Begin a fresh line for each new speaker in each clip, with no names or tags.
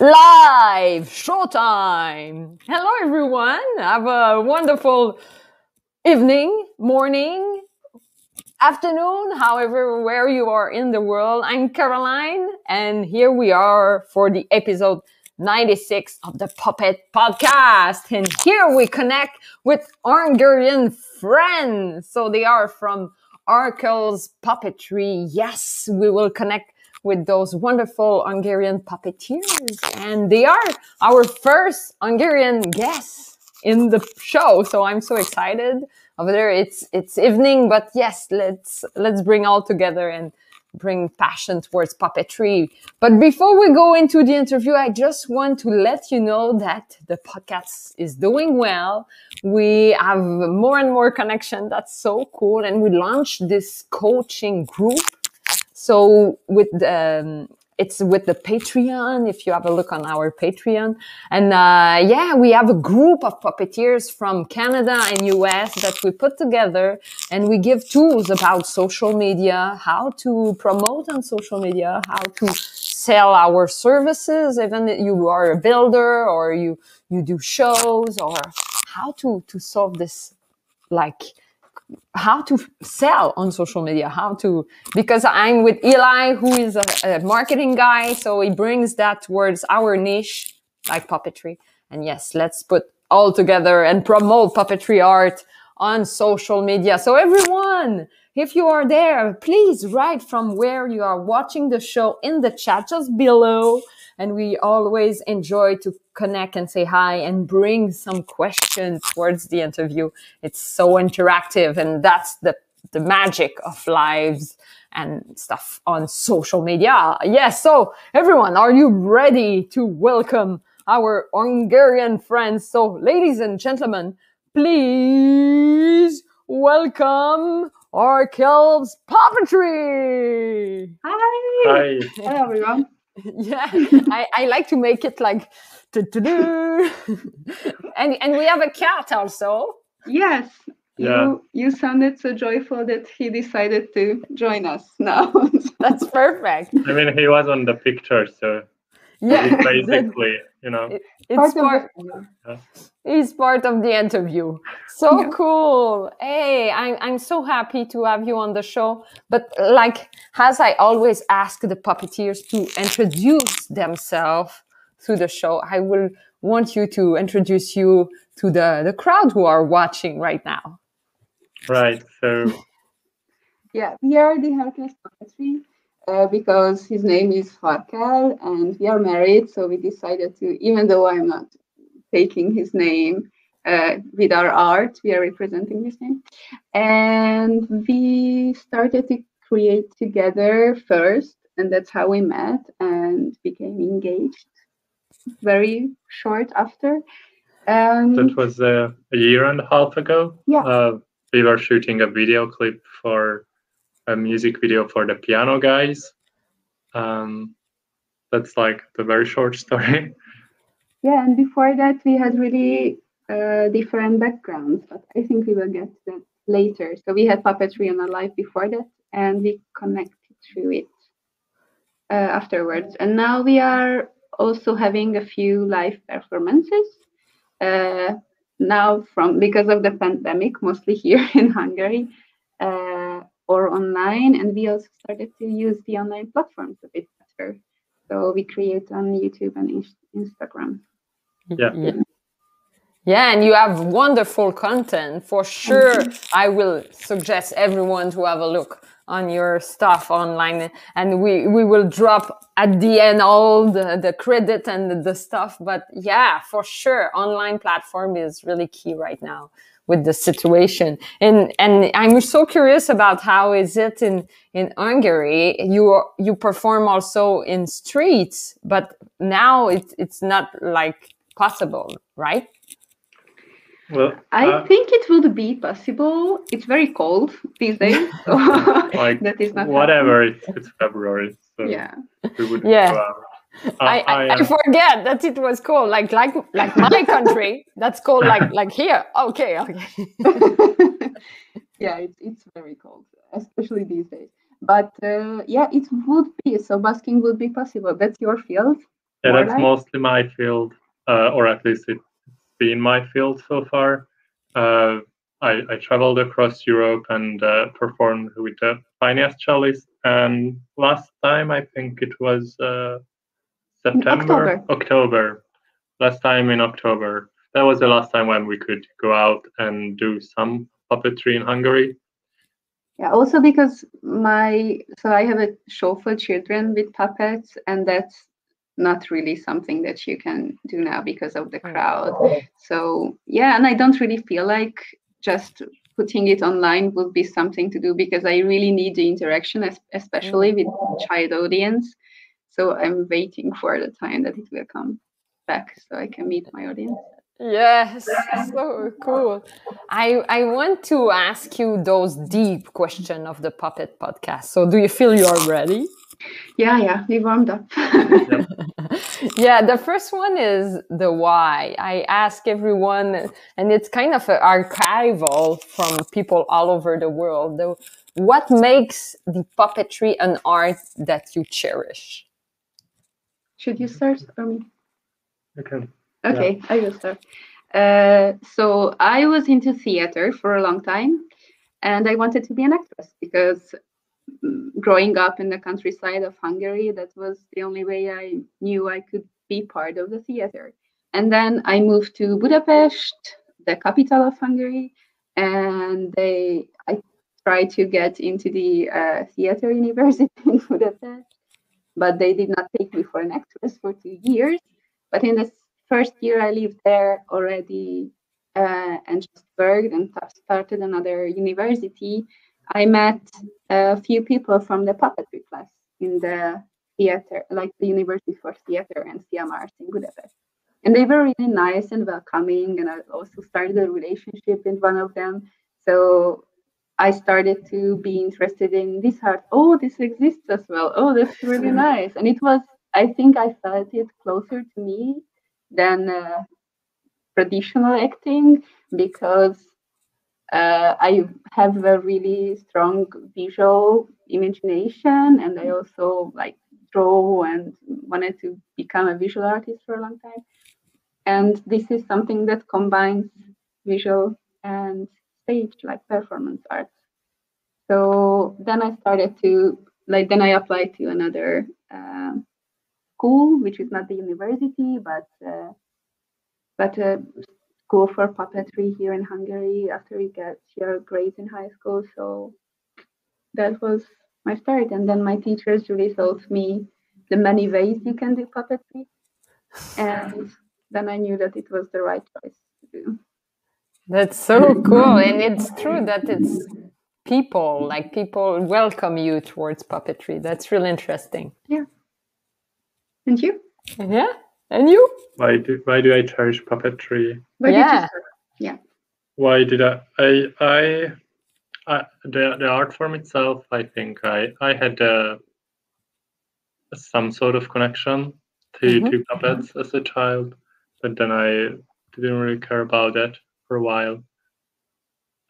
Live showtime. Hello, everyone. Have a wonderful evening, morning, afternoon, however, where you are in the world. I'm Caroline, and here we are for the episode 96 of the Puppet Podcast. And here we connect with Hungarian friends. So they are from Arkel's Puppetry. Yes, we will connect with those wonderful Hungarian puppeteers. And they are our first Hungarian guests in the show. So I'm so excited over there. It's, it's evening, but yes, let's, let's bring all together and bring passion towards puppetry. But before we go into the interview, I just want to let you know that the podcast is doing well. We have more and more connection. That's so cool. And we launched this coaching group so with the, um, it's with the Patreon. If you have a look on our Patreon, and uh, yeah, we have a group of puppeteers from Canada and US that we put together, and we give tools about social media, how to promote on social media, how to sell our services, even if you are a builder or you you do shows, or how to to solve this like how to sell on social media, how to, because I'm with Eli, who is a, a, marketing guy. So he brings that towards our niche, like puppetry. And yes, let's put all together and promote puppetry art on social media. So everyone, if you are there, please write from where you are watching the show in the chat just below. And we always enjoy to connect and say hi and bring some questions towards the interview. It's so interactive and that's the, the magic of lives and stuff on social media. Yes. So everyone, are you ready to welcome our Hungarian friends? So ladies and gentlemen, please welcome Arkel's Puppetry.
Hi. Hi. Hi everyone.
yeah, I, I like to make it like and and we have a cat also.
Yes. Yeah. You, you sounded so joyful that he decided to join us now.
That's perfect.
I mean, he was on the picture, so yeah, basically, you know, it,
it's part. yeah. He's part of the interview. So yeah. cool. Hey, I'm I'm so happy to have you on the show. But like, as I always ask the puppeteers to introduce themselves to the show, I will want you to introduce you to the, the crowd who are watching right now.
Right. So,
yeah, we are the Hercules Puppetry uh, because his name is Farkel and we are married. So we decided to, even though I'm not taking his name uh, with our art, we are representing his name. And we started to create together first, and that's how we met and became engaged very short after.
Um, that was uh, a year and a half ago.
Yeah. Uh,
we were shooting a video clip for a music video for the Piano Guys. Um, that's like the very short story.
Yeah, and before that, we had really uh, different backgrounds, but I think we will get that later. So we had puppetry in our life before that, and we connected through it uh, afterwards. And now we are also having a few live performances uh, now from because of the pandemic, mostly here in Hungary uh, or online, and we also started to use the online platforms a bit better. So we create on YouTube and Instagram. Mm-hmm.
Yeah. yeah.
Yeah, and you have wonderful content for sure. I will suggest everyone to have a look on your stuff online and we we will drop at the end all the the credit and the, the stuff but yeah for sure online platform is really key right now with the situation and and i'm so curious about how is it in in hungary you you perform also in streets but now it's it's not like possible right
well,
I uh, think it will be possible. It's very cold these days, so
like that is not whatever. It's, it's, February, so
yeah, we would
yeah. Uh, I, I, I, forget that it was called like like like my country. That's called like like here. Okay, okay.
yeah, it's it's very cold, especially these days. But uh, yeah, it would be so. Busking would be possible. That's your field.
Yeah, that's mostly my field, uh, or at least it's been my field so far. Uh, I, I traveled across Europe and uh, performed with the finest cellist. And last time, I think it was uh, September,
October.
October. Last time in October. That was the last time when we could go out and do some puppetry in Hungary.
Yeah, also because my so I have a show for children with puppets, and that's not really something that you can do now because of the
Mm.
crowd. So yeah, and I don't really feel like just putting it online would be something to do because I really need the interaction, especially with child audience. So I'm waiting for the time that it will come back so I can meet my audience.
Yes, so cool. I I want to ask you those deep question of the puppet podcast. So do you feel you are ready?
Yeah, yeah, we warmed up.
yeah, the first one is the why. I ask everyone, and it's kind of a archival from people all over the world. The, what makes the puppetry an art that you cherish?
Should you start or me?
Okay.
Okay, I will start. Uh, so I was into theater for a long time, and I wanted to be an actress because mm, growing up in the countryside of Hungary, that was the only way I knew I could be part of the theater. And then I moved to Budapest, the capital of Hungary, and they I tried to get into the uh, theater university in Budapest, but they did not take me for an actress for two years. But in the first year I lived there already uh, and just worked and started another university, I met a few people from the puppetry class in the theater, like the University for Theater and CMRs in Budapest. And they were really nice and welcoming, and I also started a relationship with one of them. So I started to be interested in this art. Oh, this exists as well. Oh, that's really nice. And it was, I think I felt it closer to me than uh, traditional acting because uh, I have a really strong visual imagination and I also like draw and wanted to become a visual artist for a long time. And this is something that combines visual and stage like performance arts. So then I started to like then I applied to another uh, school, which is not the university, but uh, but a school for puppetry here in Hungary after you get your grades in high school. So that was my start. And then my teachers really taught me the many ways you can do puppetry. And then I knew that it was the right choice to do.
That's so cool. And it's true that it's people, like people welcome you towards puppetry. That's really interesting. Yeah.
And you?
Yeah. And you?
Why do why do I cherish puppetry?
Where did
Yeah.
Why did I I I, I the the art form itself? I think I I had uh, some sort of connection to
Mhm.
to puppets as a child, but then I didn't really care about that for a while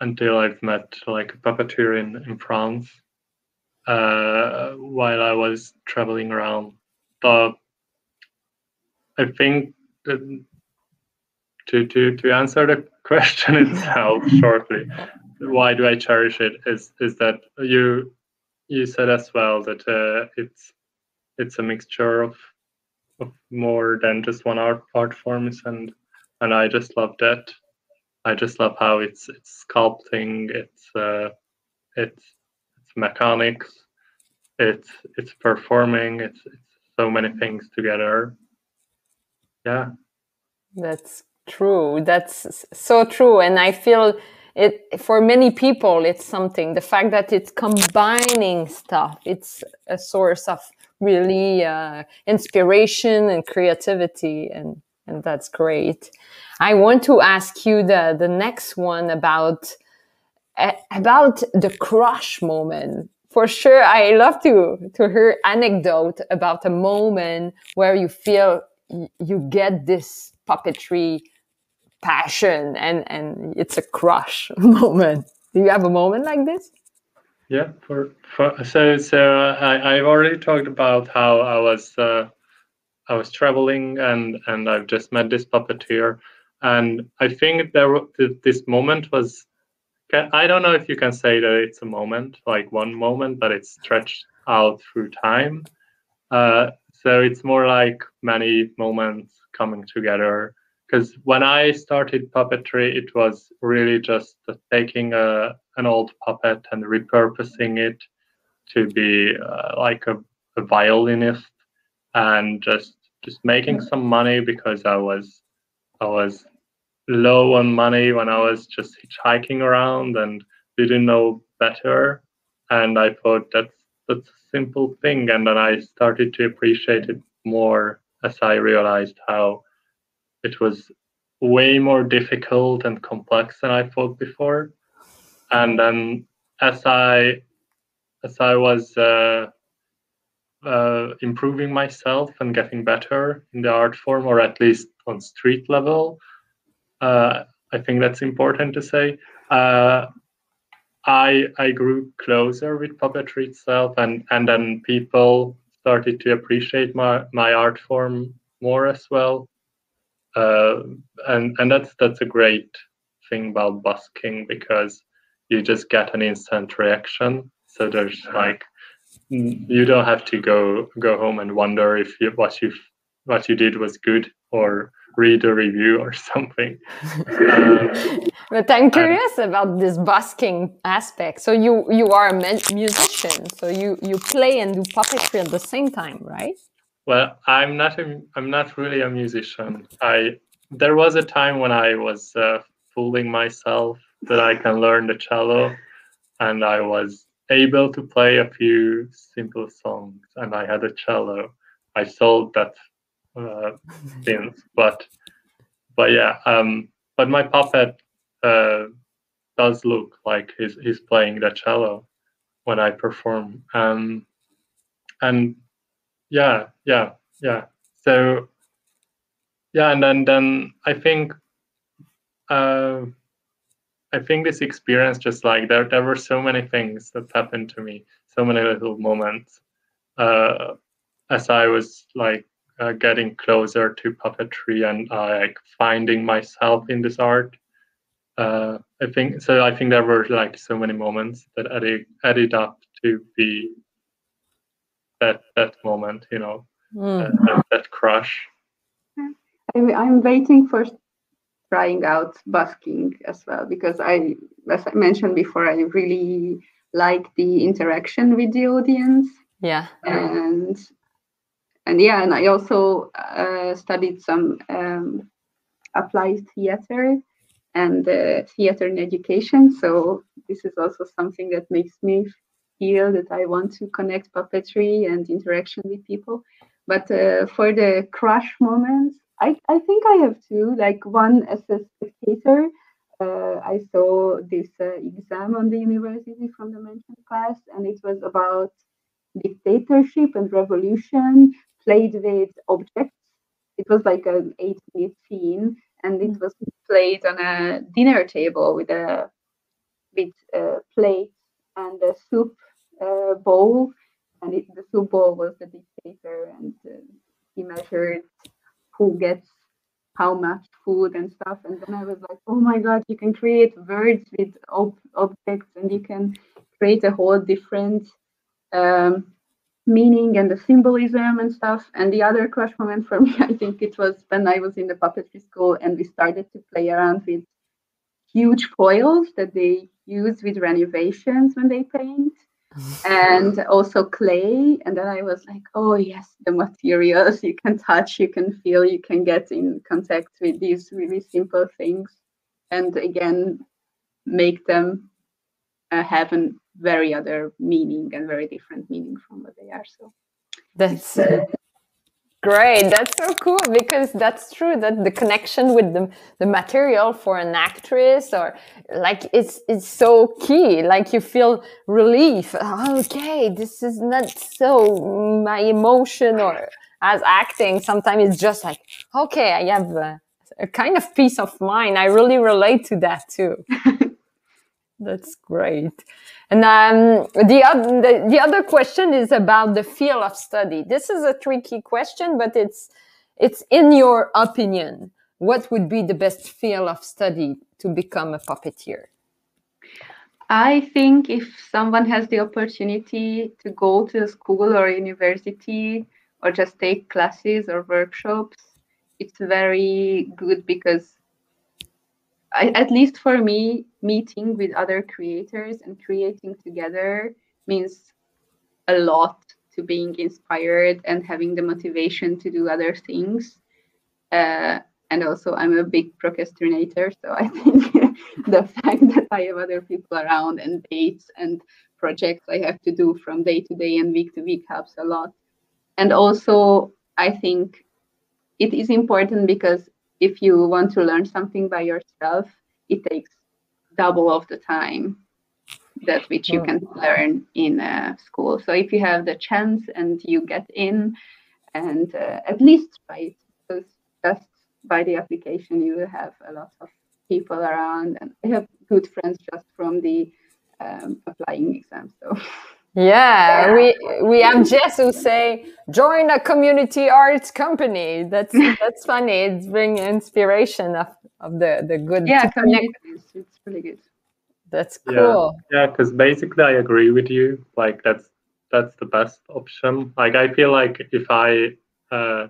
until I've met like a puppeteer in in France uh, while I was traveling around. But I think that to to to answer the question itself shortly, why do I cherish it? Is is that you you said as well that uh, it's it's a mixture of of more than just one art art forms and and I just love that. I just love how it's it's sculpting, it's uh, it's it's mechanics, it's it's performing, it's it's so many things together. Yeah.
That's true. That's so true. And I feel it for many people, it's something. The fact that it's combining stuff, it's a source of really uh, inspiration and creativity, and and that's great. I want to ask you the the next one about a- about the crush moment. For sure, I love to to hear anecdote about a moment where you feel you get this puppetry passion and and it's a crush moment. Do you have a moment like this?
Yeah, for, for so so I I've already talked about how I was uh, I was traveling and and I've just met this puppeteer, and I think there this moment was. I don't know if you can say that it's a moment, like one moment, but it's stretched out through time. Uh, so it's more like many moments coming together. Because when I started puppetry, it was really just taking a an old puppet and repurposing it to be uh, like a, a violinist and just just making some money because I was I was low on money when I was just hitchhiking around and didn't know better. And I thought that's that's a simple thing. And then I started to appreciate it more as I realized how it was way more difficult and complex than I thought before. And then as I as I was uh, uh, improving myself and getting better in the art form, or at least on street level. Uh, I think that's important to say. Uh, I I grew closer with puppetry itself, and and then people started to appreciate my my art form more as well. Uh, and and that's that's a great thing about busking because you just get an instant reaction. So there's like you don't have to go go home and wonder if you, what you what you did was good or read a review or something.
Uh, but I'm curious and, about this busking aspect. So you you are a musician, so you you play and do puppetry at the same time, right?
Well, I'm not a, I'm not really a musician. I there was a time when I was uh, fooling myself that I can learn the cello, and I was able to play a few simple songs, and I had a cello. I sold that uh, since, but but yeah, um, but my puppet uh, does look like he's he's playing the cello when I perform, um, and yeah, yeah, yeah. So yeah, and then then I think. Uh, I think this experience just like there there were so many things that happened to me, so many little moments uh, as I was like uh, getting closer to puppetry and uh, like finding myself in this art. Uh, I think so. I think there were like so many moments that added added up to be that that moment, you know, mm. that, that crush.
I'm waiting for trying out busking as well because I, as I mentioned before, I really like the interaction with the audience.
Yeah.
And and yeah, and I also uh, studied some um, applied theater and uh, theater in education. So this is also something that makes me feel that I want to connect puppetry and interaction with people. But uh, for the crush moments, I, I think I have two. Like one as a spectator, uh, I saw this uh, exam on the university from the mentioned class, and it was about dictatorship and revolution played with objects. It was like an eight-minute scene, and it was played on a dinner table with a with a plate and a soup uh, bowl, and it, the soup bowl was the dictator, and uh, he measured who gets how much food and stuff. And then I was like, oh my God, you can create words with ob- objects and you can create a whole different um, meaning and the symbolism and stuff. And the other crush moment for me, I think it was when I was in the puppetry school and we started to play around with huge foils that they use with renovations when they paint and also clay. And then I was like, oh, yes, the materials you can touch, you can feel, you can get in contact with these really simple things. And again, make them uh, have a very other meaning and very different meaning from what they are. So
that's uh, Great, that's so cool because that's true that the connection with the, the material for an actress or like it's it's so key. Like you feel relief. Okay, this is not so my emotion or as acting. Sometimes it's just like okay, I have a, a kind of peace of mind. I really relate to that too. That's great. And um, the, the, the other question is about the field of study. This is a tricky question, but it's it's in your opinion. What would be the best field of study to become a puppeteer?
I think if someone has the opportunity to go to school or university or just take classes or workshops, it's very good because I, at least for me, meeting with other creators and creating together means a lot to being inspired and having the motivation to do other things. Uh, and also, I'm a big procrastinator, so I think the fact that I have other people around and dates and projects I have to do from day to day and week to week helps a lot. And also, I think it is important because if you want to learn something by yourself, it takes double of the time that which you can learn in a school. So if you have the chance and you get in, and uh, at least try it, because just by the application you will have a lot of people around, and I have good friends just from the um, applying exam. So.
Yeah, yeah, we we have Jess who say join a community arts company. That's that's funny. It's bring inspiration of, of the the good.
Yeah, communities. It's really good.
That's cool.
Yeah, because yeah, basically I agree with you. Like that's that's the best option. Like I feel like if I, uh,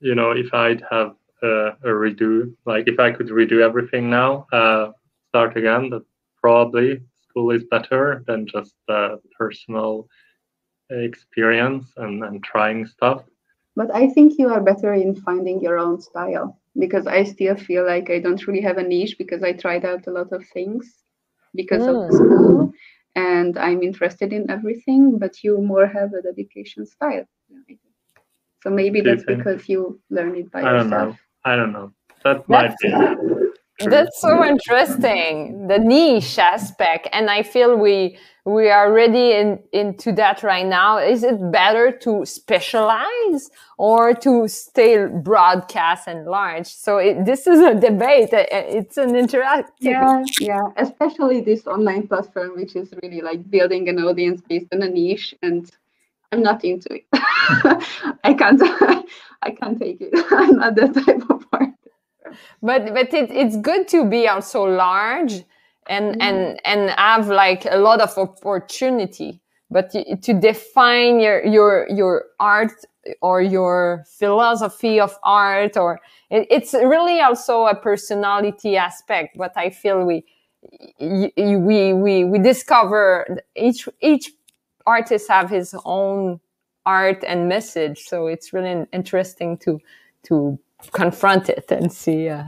you know, if I'd have a, a redo, like if I could redo everything now, uh, start again, that probably school is better than just the personal experience and, and trying stuff.
But I think you are better in finding your own style because I still feel like I don't really have a niche because I tried out a lot of things because mm. of the school and I'm interested in everything, but you more have a dedication style. So maybe that's because you learn it by
I
yourself.
Don't know. I don't know. That might be.
That's so interesting, the niche aspect, and I feel we we are ready in, into that right now. Is it better to specialize or to stay broadcast and large? So it, this is a debate. Uh, uh, it's an interactive.
Yeah, yeah. Especially this online platform, which is really like building an audience based on a niche, and I'm not into it. I can't. I can't take it. I'm not that type of artist
but but it, it's good to be also large and mm. and and have like a lot of opportunity but to define your your your art or your philosophy of art or it, it's really also a personality aspect but i feel we we we we discover each each artist have his own art and message so it's really interesting to to confront it and see uh,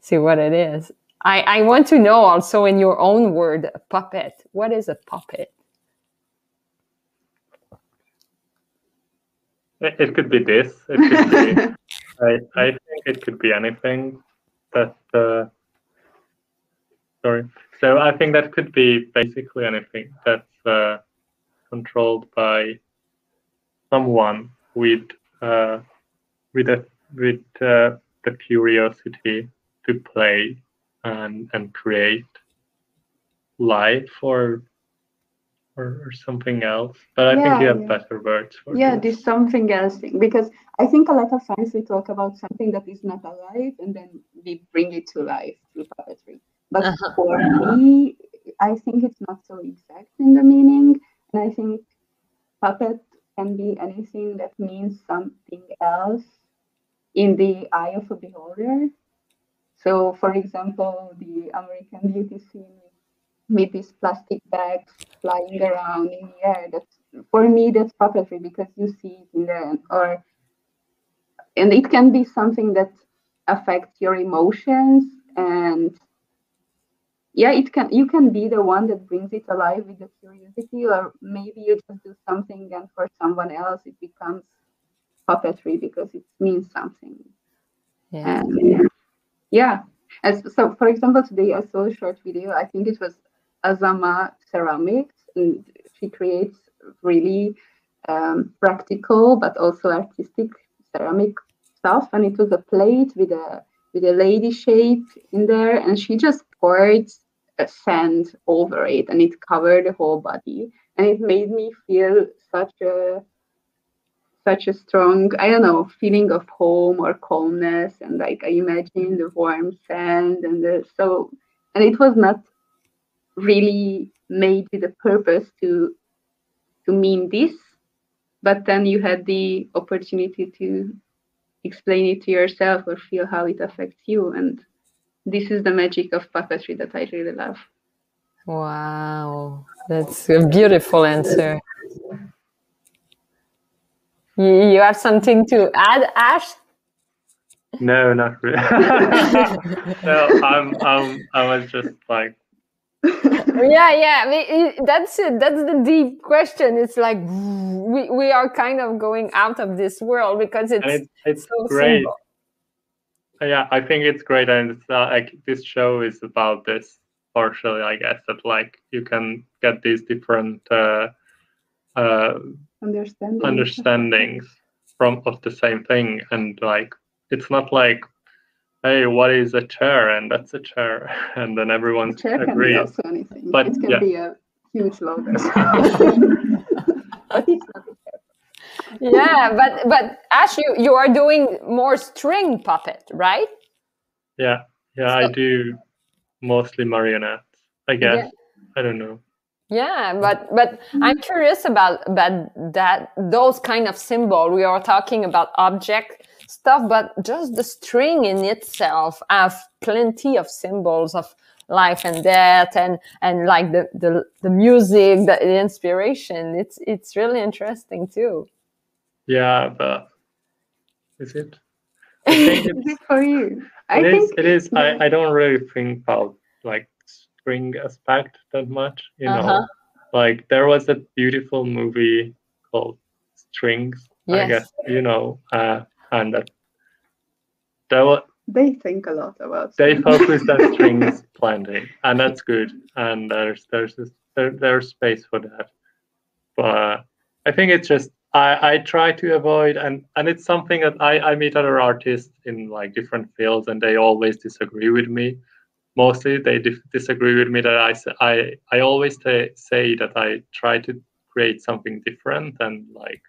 see what it is. I, I want to know also in your own word, puppet. What is a puppet?
It, could be this. It could be, I, I think it could be anything that. Uh, sorry. So I think that could be basically anything that's uh, controlled by someone with uh, with a with uh, the curiosity to play and and create life or or, or something else. But I yeah, think you have yeah. better words for
yeah, this. this something else thing because I think a lot of times we talk about something that is not alive and then we bring it to life through puppetry. But uh-huh. for me, I think it's not so exact in the meaning, and I think puppet can be anything that means something else in the eye of a beholder. So, for example, the American Beauty scene with these plastic bags flying around in the air. That's for me, that's puppetry because you see it in the or and it can be something that affects your emotions and yeah it can you can be the one that brings it alive with the curiosity or maybe you just do something and for someone else it becomes puppetry because it means something. Yeah. And, yeah. As, so, for example, today I saw a short video. I think it was Azama Ceramics, and she creates really um, practical but also artistic ceramic stuff. And it was a plate with a with a lady shape in there, and she just poured a sand over it and it covered the whole body and it made me feel such a such a strong i don't know feeling of home or calmness and like i imagine the warm sand and the so and it was not really made with a purpose to to mean this but then you had the opportunity to explain it to yourself or feel how it affects you and this is the magic of puppetry that i really love.
Wow that's a beautiful answer you, you have something to add ash?
No not really. No i'm i'm i was just like
yeah yeah I mean, that's it that's the deep question. It's like we, we are kind of going out of this world because it's
it, it's so great. simple. yeah i think it's great. And it's uh, like this show is about this partially i guess that like you can get these different uh, uh
understandings.
understandings from of the same thing and like it's not like hey, what is a chair? And that's a chair. And then everyone
chair
agrees.
Can be also anything. But it can yeah. be a huge logo. but it's not
yeah, but but Ash, you, you are doing more string puppet, right?
Yeah, yeah, so, I do mostly marionettes. I guess yeah. I don't know.
Yeah, mm-hmm. but but I'm curious about about that those kind of symbol. We are talking about object stuff, but just the string in itself have plenty of symbols of life and death and and like the the, the music the, the inspiration. It's it's really interesting too.
Yeah but is it?
I think it's for you.
I it think is, it is. I, I don't really think about like string aspect that much you uh-huh. know like there was a beautiful movie called strings yes. i guess you know uh and that
that was, they think a lot about
they focus on strings plenty and that's good and there's there's this, there, there's space for that but i think it's just i i try to avoid and and it's something that i i meet other artists in like different fields and they always disagree with me mostly they dif- disagree with me that i i i always say, say that i try to create something different and like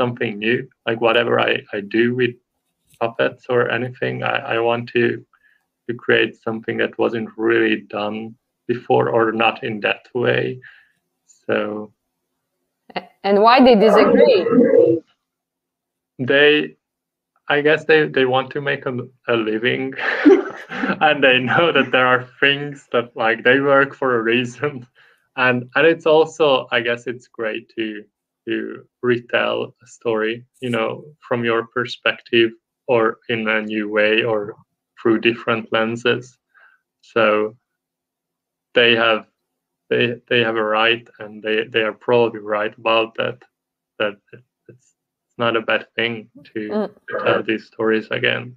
something new like whatever i i do with puppets or anything. I, I want to to create something that wasn't really done before or not in that way. So.
And why they disagree?
They, I guess they they want to make a, a living, and they know that there are things that like they work for a reason, and and it's also I guess it's great to to retell a story, you know, from your perspective or in a new way or through different lenses. So they have they they have a right and they, they are probably right about that that not a bad thing to, mm. tell these stories again.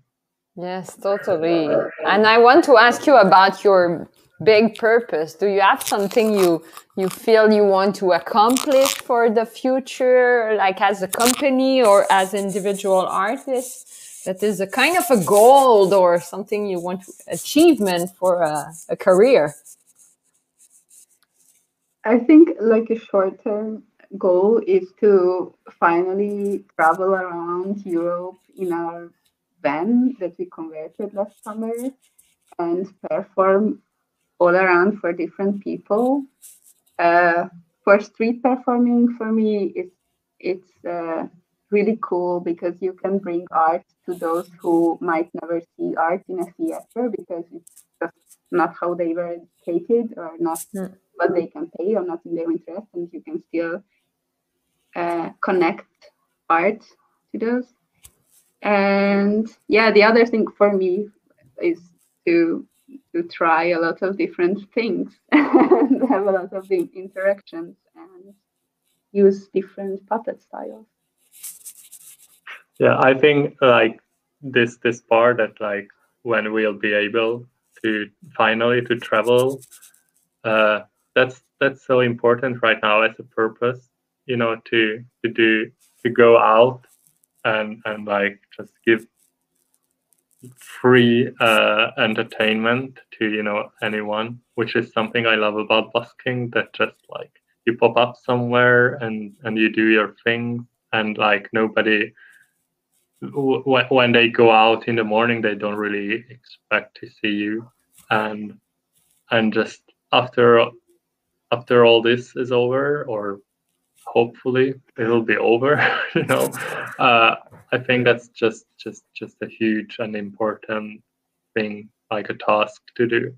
Yes, totally. And I want to ask you about your big purpose. Do you have something you you feel you want to accomplish for the future, like as a company or as individual artists? that is a kind of a goal or something you want to, achievement for a, a career
i think like a short term goal is to finally travel around europe in our van that we converted last summer and perform all around for different people uh, for street performing for me it's it's uh, really cool because you can bring art to those who might never see art in a theater because it's just not how they were educated or not mm. what they can pay or not in their interest and you can still uh, connect art to those. And yeah the other thing for me is to to try a lot of different things and have a lot of interactions and use different puppet styles.
Yeah i think like this this part that like when we'll be able to finally to travel uh that's that's so important right now as a purpose you know to to do to go out and and like just give free uh, entertainment to you know anyone, which is something I love about busking. That just like you pop up somewhere and and you do your thing, and like nobody when they go out in the morning, they don't really expect to see you, and and just after after all this is over, or hopefully it'll be over, you know, uh, I think that's just just just a huge and important thing, like a task to do,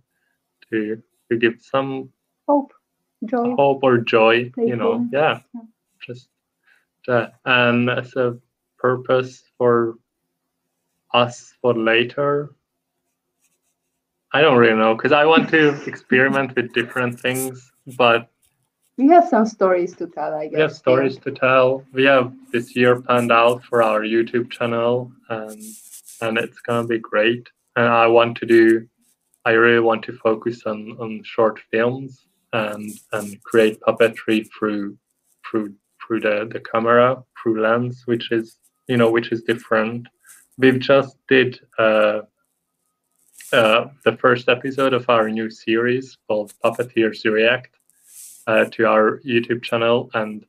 to to give some
hope, joy,
hope or joy, you know, yeah, yeah, just that, and as a purpose for us for later i don't really know because i want to experiment with different things but
we have some stories to tell i guess
we have stories to tell. We have this year planned out for our youtube channel and and it's gonna be great. And i want to do i really want to focus on on short films and and create puppetry through through through the the camera through lens which is you know, which is different. We've just did uh, uh, the first episode of our new series called Puppeteers React uh, to our YouTube channel, and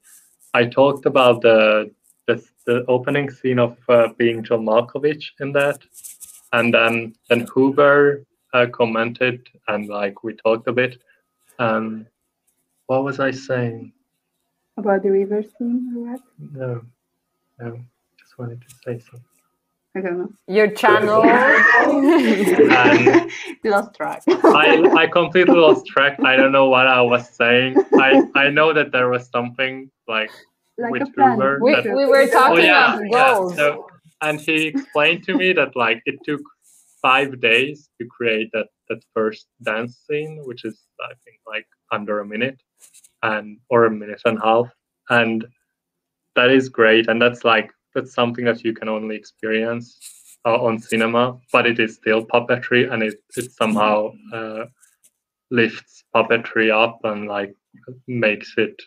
I talked about the the, the opening scene of uh, being John Malkovich in that, and then then Huber uh, commented and like we talked a bit. Um, what was I saying?
About the river scene? Or what?
No, no just wanted to say something.
I don't know.
Your channel.
lost track.
I, I completely lost track. I don't know what I was saying. I, I know that there was something like,
like
with
Uber.
We,
that,
we were oh, talking oh,
yeah,
about
goals. Yeah. So, and he explained to me that like it took five days to create that that first dance scene, which is I think like under a minute, and or a minute and a half, and that is great. And that's like that's something that you can only experience uh, on cinema, but it is still puppetry, and it it somehow uh, lifts puppetry up and like makes it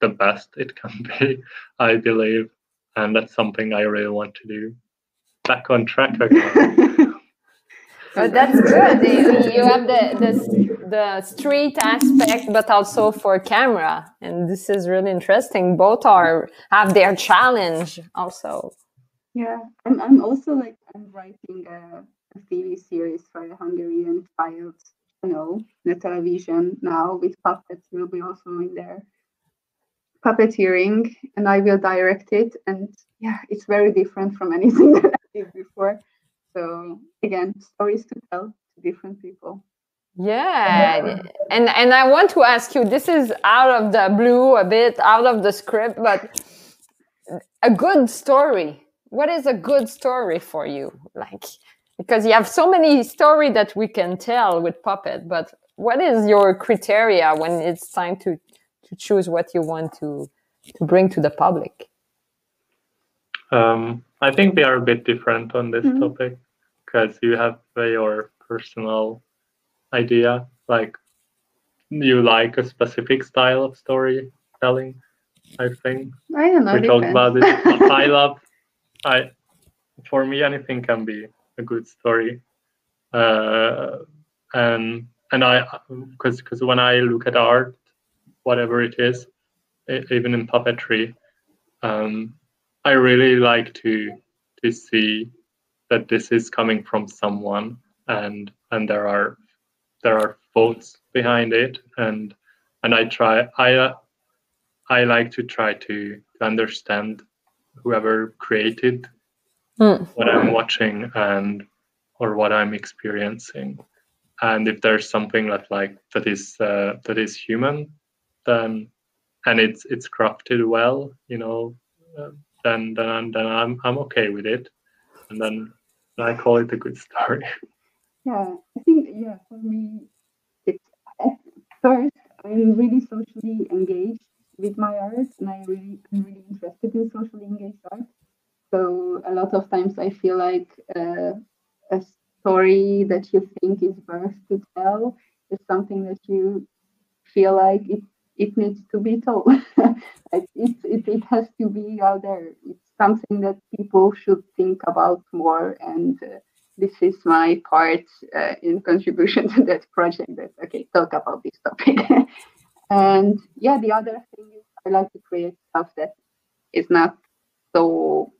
the best it can be, I believe, and that's something I really want to do. Back on track again.
But that's good. You have the, the the street aspect, but also for camera, and this is really interesting. Both are have their challenge also.
Yeah, I'm I'm also like I'm writing a, a TV series for the Hungarian Files channel, the television now with puppets will be also in there puppeteering and I will direct it and yeah it's very different from anything that I did before so again, stories to tell to different people.
Yeah, and and I want to ask you. This is out of the blue, a bit out of the script, but a good story. What is a good story for you? Like because you have so many story that we can tell with puppet, but what is your criteria when it's time to to choose what you want to to bring to the public?
Um, I think we are a bit different on this mm-hmm. topic because you have your personal idea, like you like a specific style of storytelling. I think
I don't know.
We talked about it. I love. I for me anything can be a good story, uh, and and I because because when I look at art, whatever it is, even in puppetry, um, I really like to to see that this is coming from someone and and there are there are thoughts behind it and and i try i uh, i like to try to, to understand whoever created mm. what i'm watching and or what i'm experiencing and if there's something that like that is uh, that is human then and it's it's crafted well you know uh, then then then i'm i'm okay with it and then I call it a good story.
Yeah, I think yeah for me, it's first I'm really socially engaged with my art, and I really I'm really interested in socially engaged art. So a lot of times I feel like uh, a story that you think is worth to tell is something that you feel like it it needs to be told. it, it, it has to be out there. It's something that people should think about more and uh, this is my part uh, in contribution to that project. That okay, talk about this topic. and yeah, the other thing is I like to create stuff that is not so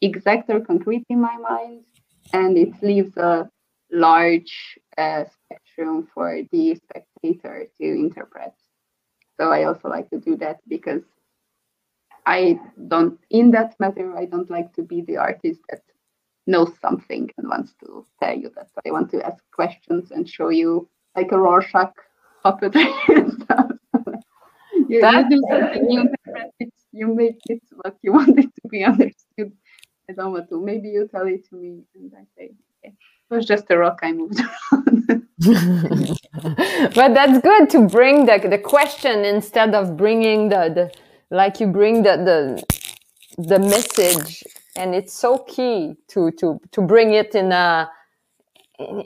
exact or concrete in my mind, and it leaves a large uh, spectrum for the spectator to interpret. So I also like to do that because I don't, in that matter, I don't like to be the artist that knows something and wants to tell you that. I want to ask questions and show you like a Rorschach puppet and stuff. you, you do something, you interpret it, you make it what you want it to be understood. I don't want to. Maybe you tell it to me and I say, okay, was just a rock I moved around.
but that's good to bring the, the question instead of bringing the, the like you bring the, the the message and it's so key to to to bring it in a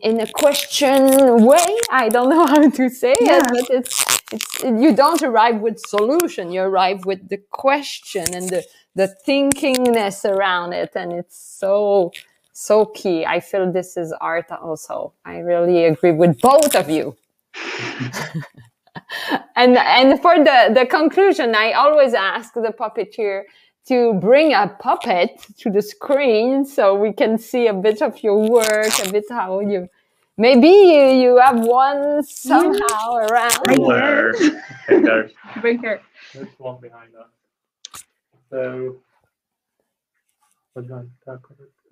in a question way i don't know how to say yeah. it but it's it's you don't arrive with solution you arrive with the question and the the thinkingness around it and it's so so key i feel this is art also i really agree with both of you and and for the the conclusion i always ask the puppeteer to bring a puppet to the screen so we can see a bit of your work, a bit how you maybe you, you have one somehow yeah. around.
Somewhere. there's,
Bring her.
there's one behind us. So,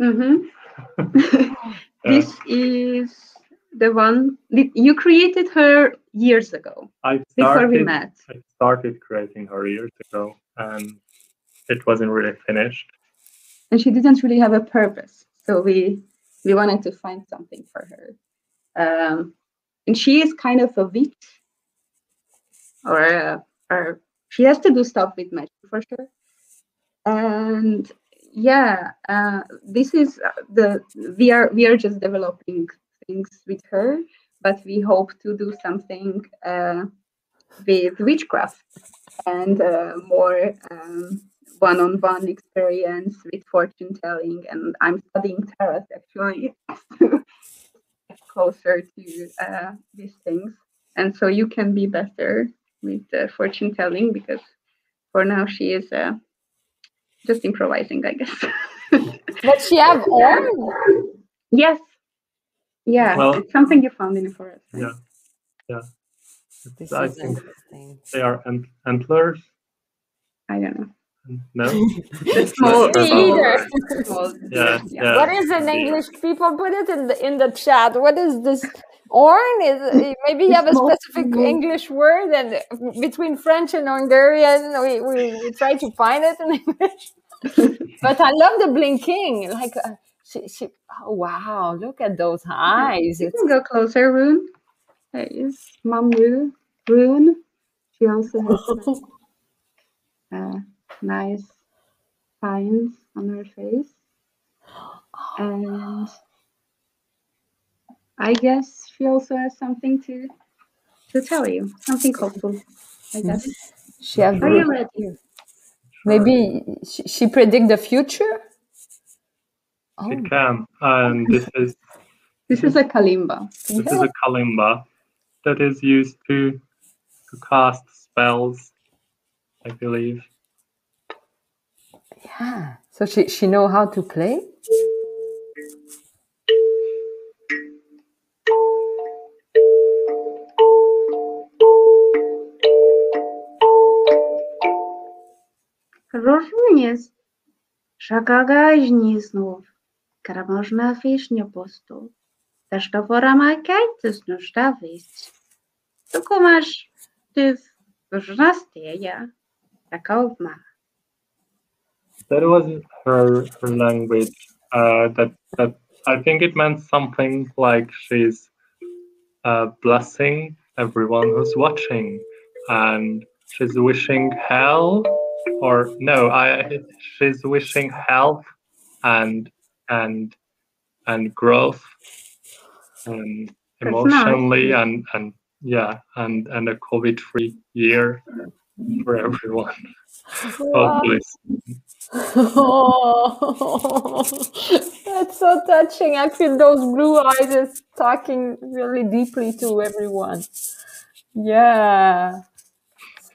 what do I talk about?
Mm-hmm. this is the one you created her years ago.
I started,
before we met.
I started creating her years ago, and it wasn't really finished.
And she didn't really have a purpose, so we we wanted to find something for her. Um, and she is kind of a witch, or uh, or she has to do stuff with magic for sure. And yeah, uh, this is the we are we are just developing things with her, but we hope to do something uh, with witchcraft and uh, more um, one-on-one experience with fortune telling. And I'm studying tarot actually to get closer to uh, these things. And so you can be better with uh, fortune telling because for now she is uh, just improvising, I guess.
but she have own.
Yes, yeah, well, it's something you found in the forest.
Right? Yeah, yeah. This I think they are ant- antlers.
I don't know.
No,
small,
either.
yeah, yeah.
What is in English? People put it in the in the chat. What is this? Horn is maybe you have a specific English word, and between French and Hungarian, we, we, we try to find it in English. but I love the blinking, like. Uh, she, she, oh wow, look at those eyes.
You can go closer, Rune. There is Mom Rune. Rune. She also has uh, nice signs on her face. And I guess she also has uh, something to to tell you, something hopeful. I hmm. guess.
She has Are you ready? Maybe she, she predict the future
Oh. It can. And this is
this is a kalimba.
This is a kalimba that is used to to cast spells, I believe.
Yeah. So she she know how to play?
Rozumiem, że gagaźni znów. Кара вишня посту. Та що вора макайте з нужда вись. Туку маш ти вжна стея, така обма.
That was her, her language. Uh, that that I think it meant something like she's uh, blessing everyone who's watching, and she's wishing hell, or no, I she's wishing health and and and growth and emotionally nice. and and yeah and and a covid free year for everyone
wow. oh, that's so touching. I feel those blue eyes is talking really deeply to everyone. Yeah.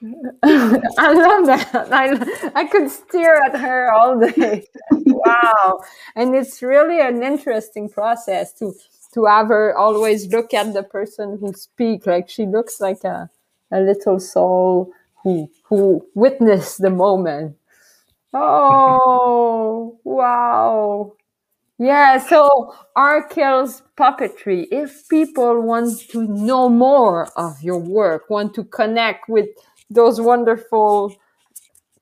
I love that. I, I could stare at her all day. wow. And it's really an interesting process to to have her always look at the person who speak like she looks like a, a little soul who who witnessed the moment. Oh wow. Yeah, so Arkell's puppetry. If people want to know more of your work, want to connect with those wonderful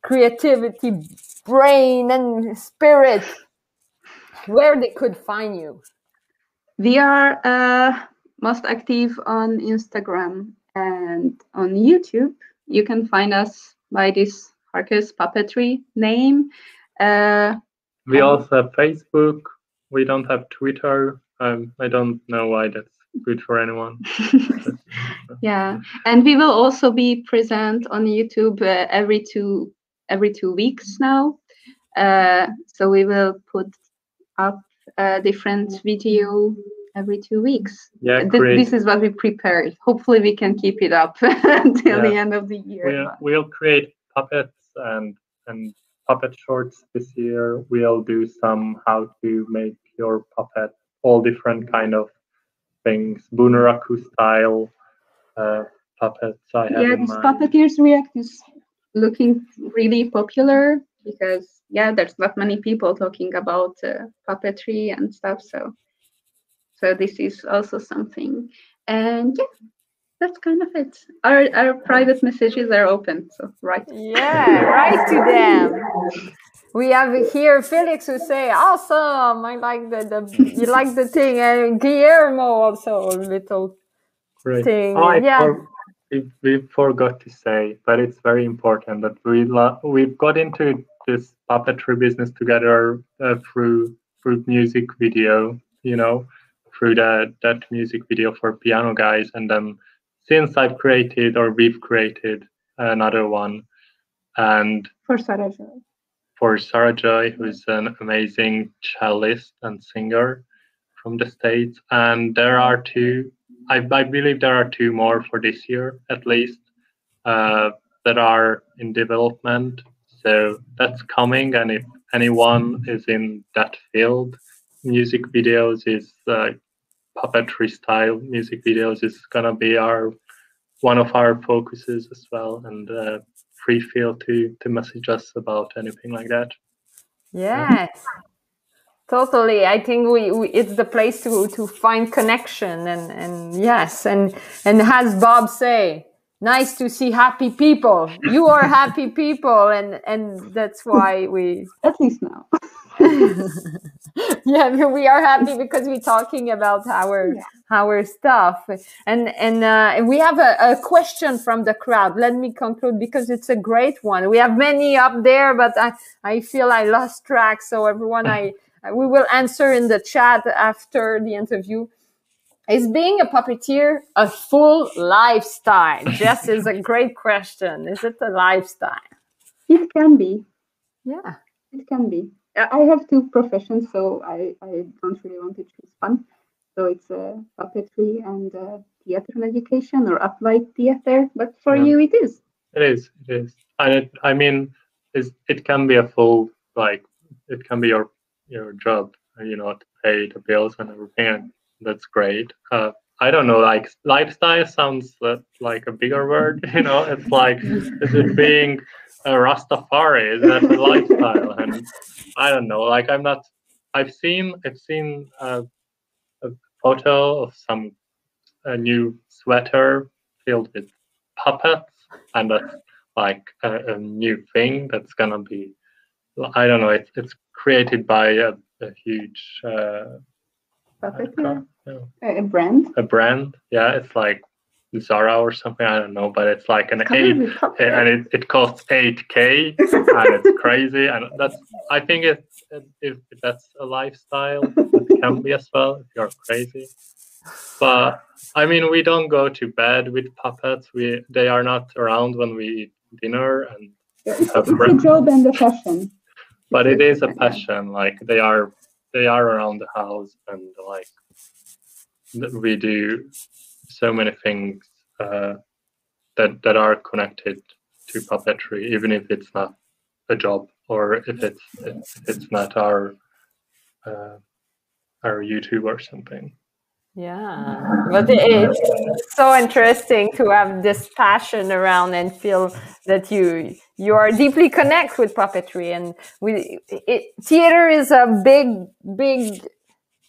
creativity, brain, and spirit, where they could find you?
We are uh, most active on Instagram and on YouTube. You can find us by this Arkell's Puppetry name. Uh,
we also have Facebook. We don't have Twitter. Um, I don't know why that's good for anyone.
yeah, and we will also be present on YouTube uh, every two every two weeks now. Uh, so we will put up a different video every two weeks.
Yeah, great.
this is what we prepared. Hopefully, we can keep it up until the end of the year.
We'll, we'll create puppets and and puppet shorts this year. We'll do some how to make your puppet, all different kind of things, Bunraku style uh, puppets. I have
yeah,
in
this. Puppeteers React is looking really popular because yeah, there's not many people talking about uh, puppetry and stuff. So, so this is also something, and yeah, that's kind of it. Our our private messages are open, so right.
Yeah, write to them. We have here Felix who say, "Awesome! I like the, the you like the thing," and Guillermo also a little
Great.
thing.
Oh,
yeah,
for- we, we forgot to say, but it's very important that we lo- we've got into this puppetry business together uh, through through music video, you know, through that that music video for Piano Guys, and then since I've created or we've created another one, and
For Sarajevo.
For Sarah Joy, who's an amazing cellist and singer from the States. And there are two, I, I believe there are two more for this year at least uh, that are in development. So that's coming. And if anyone is in that field, music videos is uh, puppetry style music videos is gonna be our one of our focuses as well. And uh, free feel to to message us about anything like that.
yes, totally. I think we, we it's the place to to find connection and and yes, and and as Bob say, nice to see happy people. You are happy people, and and that's why we
At least now.
yeah we are happy because we're talking about our
Yeah.
our stuff and and uh, we have a, a question from the crowd let me conclude because it's a great one we have many up there but i i feel i lost track so everyone i we will answer in the chat after the interview is being a puppeteer a full lifestyle jess is a great question is it a lifestyle
It can be.
yeah
It can be. I I have two professions, so I, I don't really want to choose one. So it's uh, puppetry and uh, theater and education or applied theater. But for
Yeah.
you, it is.
It is. It is. And it, I mean, it's, it can be a full like it can be your your job. You know, to pay the bills and everything. And that's great. Uh, I don't know. Like lifestyle sounds like a bigger word. You know, it's like is it being a Rastafari? Is that a lifestyle? And I don't know. Like I'm not. I've seen. I've seen uh, a photo of some a new sweater filled with puppets, and that's like a, a new thing that's gonna be. I don't know. It's it's created by a, a huge uh, Co-
a brand.
a brand. Yeah, it's like Zara or something. I don't know, but it's like an
Covered
eight, and it, it costs eight k, and it's crazy. And that's I think it, it if that's a lifestyle, it can be as well if you're crazy. But I mean, we don't go to bed with puppets. We they are not around when we eat dinner, and
Yeah, It's,
a
it's a job and a passion.
but it is a passion. Like they are they are around the house and like we do so many things uh, that that are connected to puppetry, even if it's not a job or if it's if it's not our uh, our YouTube or something.
Yeah, but it's so interesting to have this passion around and feel that you you are deeply connected with puppetry. And we it, theater is a big big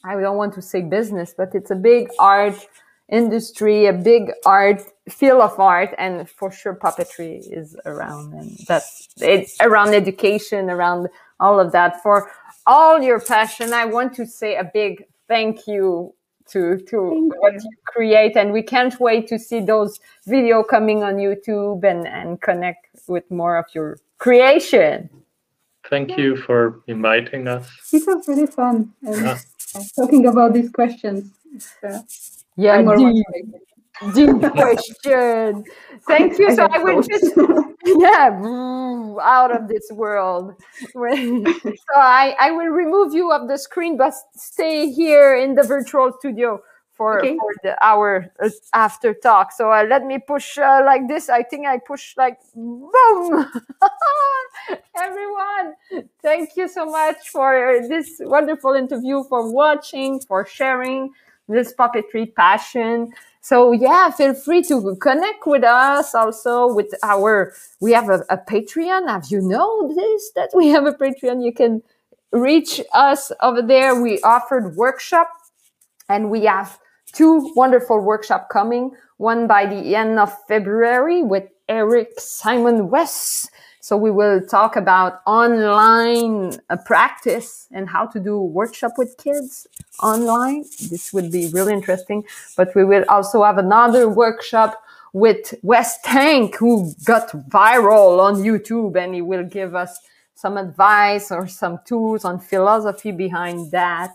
I don't want to say business, but it's a big art industry, a big art field of art, and for sure puppetry is around, and that's it's around education, around all of that. For all your passion, I want to say a big thank you to to thank what you. you create, and we can't wait to see those video coming on YouTube and and connect with more of your creation.
Thank yeah. you for inviting us.
It was really fun. And yeah. talking about these questions. Uh,
yeah, deep, question. Thank you. So I would just yeah out of this world. so I I will remove you of the screen, but stay here in the virtual studio for, okay. for the hour uh, after talk. So uh, let me push uh, like this. I think I push like boom. Everyone, thank you so much for this wonderful interview, for watching, for sharing this puppetry passion. So yeah, feel free to connect with us also with our, we have a, a Patreon. Have you know this, that we have a Patreon? You can reach us over there. We offered workshop and we have two wonderful workshop coming. One by the end of February with Eric Simon West. So we will talk about online uh, practice and how to do workshop with kids online. This would be really interesting. But we will also have another workshop with Wes Tank, who got viral on YouTube, and he will give us some advice or some tools on philosophy behind that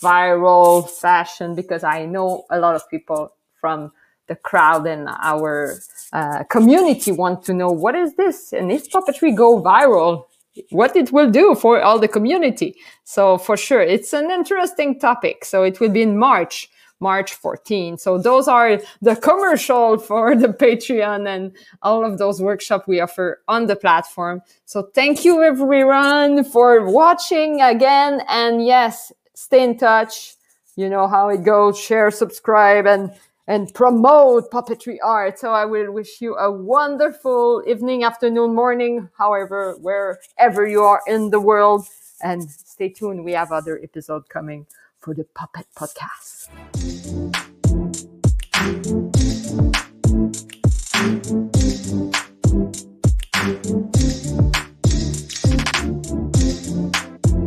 viral fashion because I know a lot of people from the crowd and our uh, community want to know what is this? And if puppetry go viral. What it will do for all the community? So for sure it's an interesting topic. So it will be in march march 14 so those are the commercial for the patreon and all of those workshops we offer on the platform. So thank you everyone for watching again. And yes stay in touch. You know how it goes. Share, subscribe, and and promote puppetry art. So I will wish you a wonderful evening, afternoon, morning, however, wherever you are in the world. And stay tuned. We have other episodes coming for the Puppet Podcast.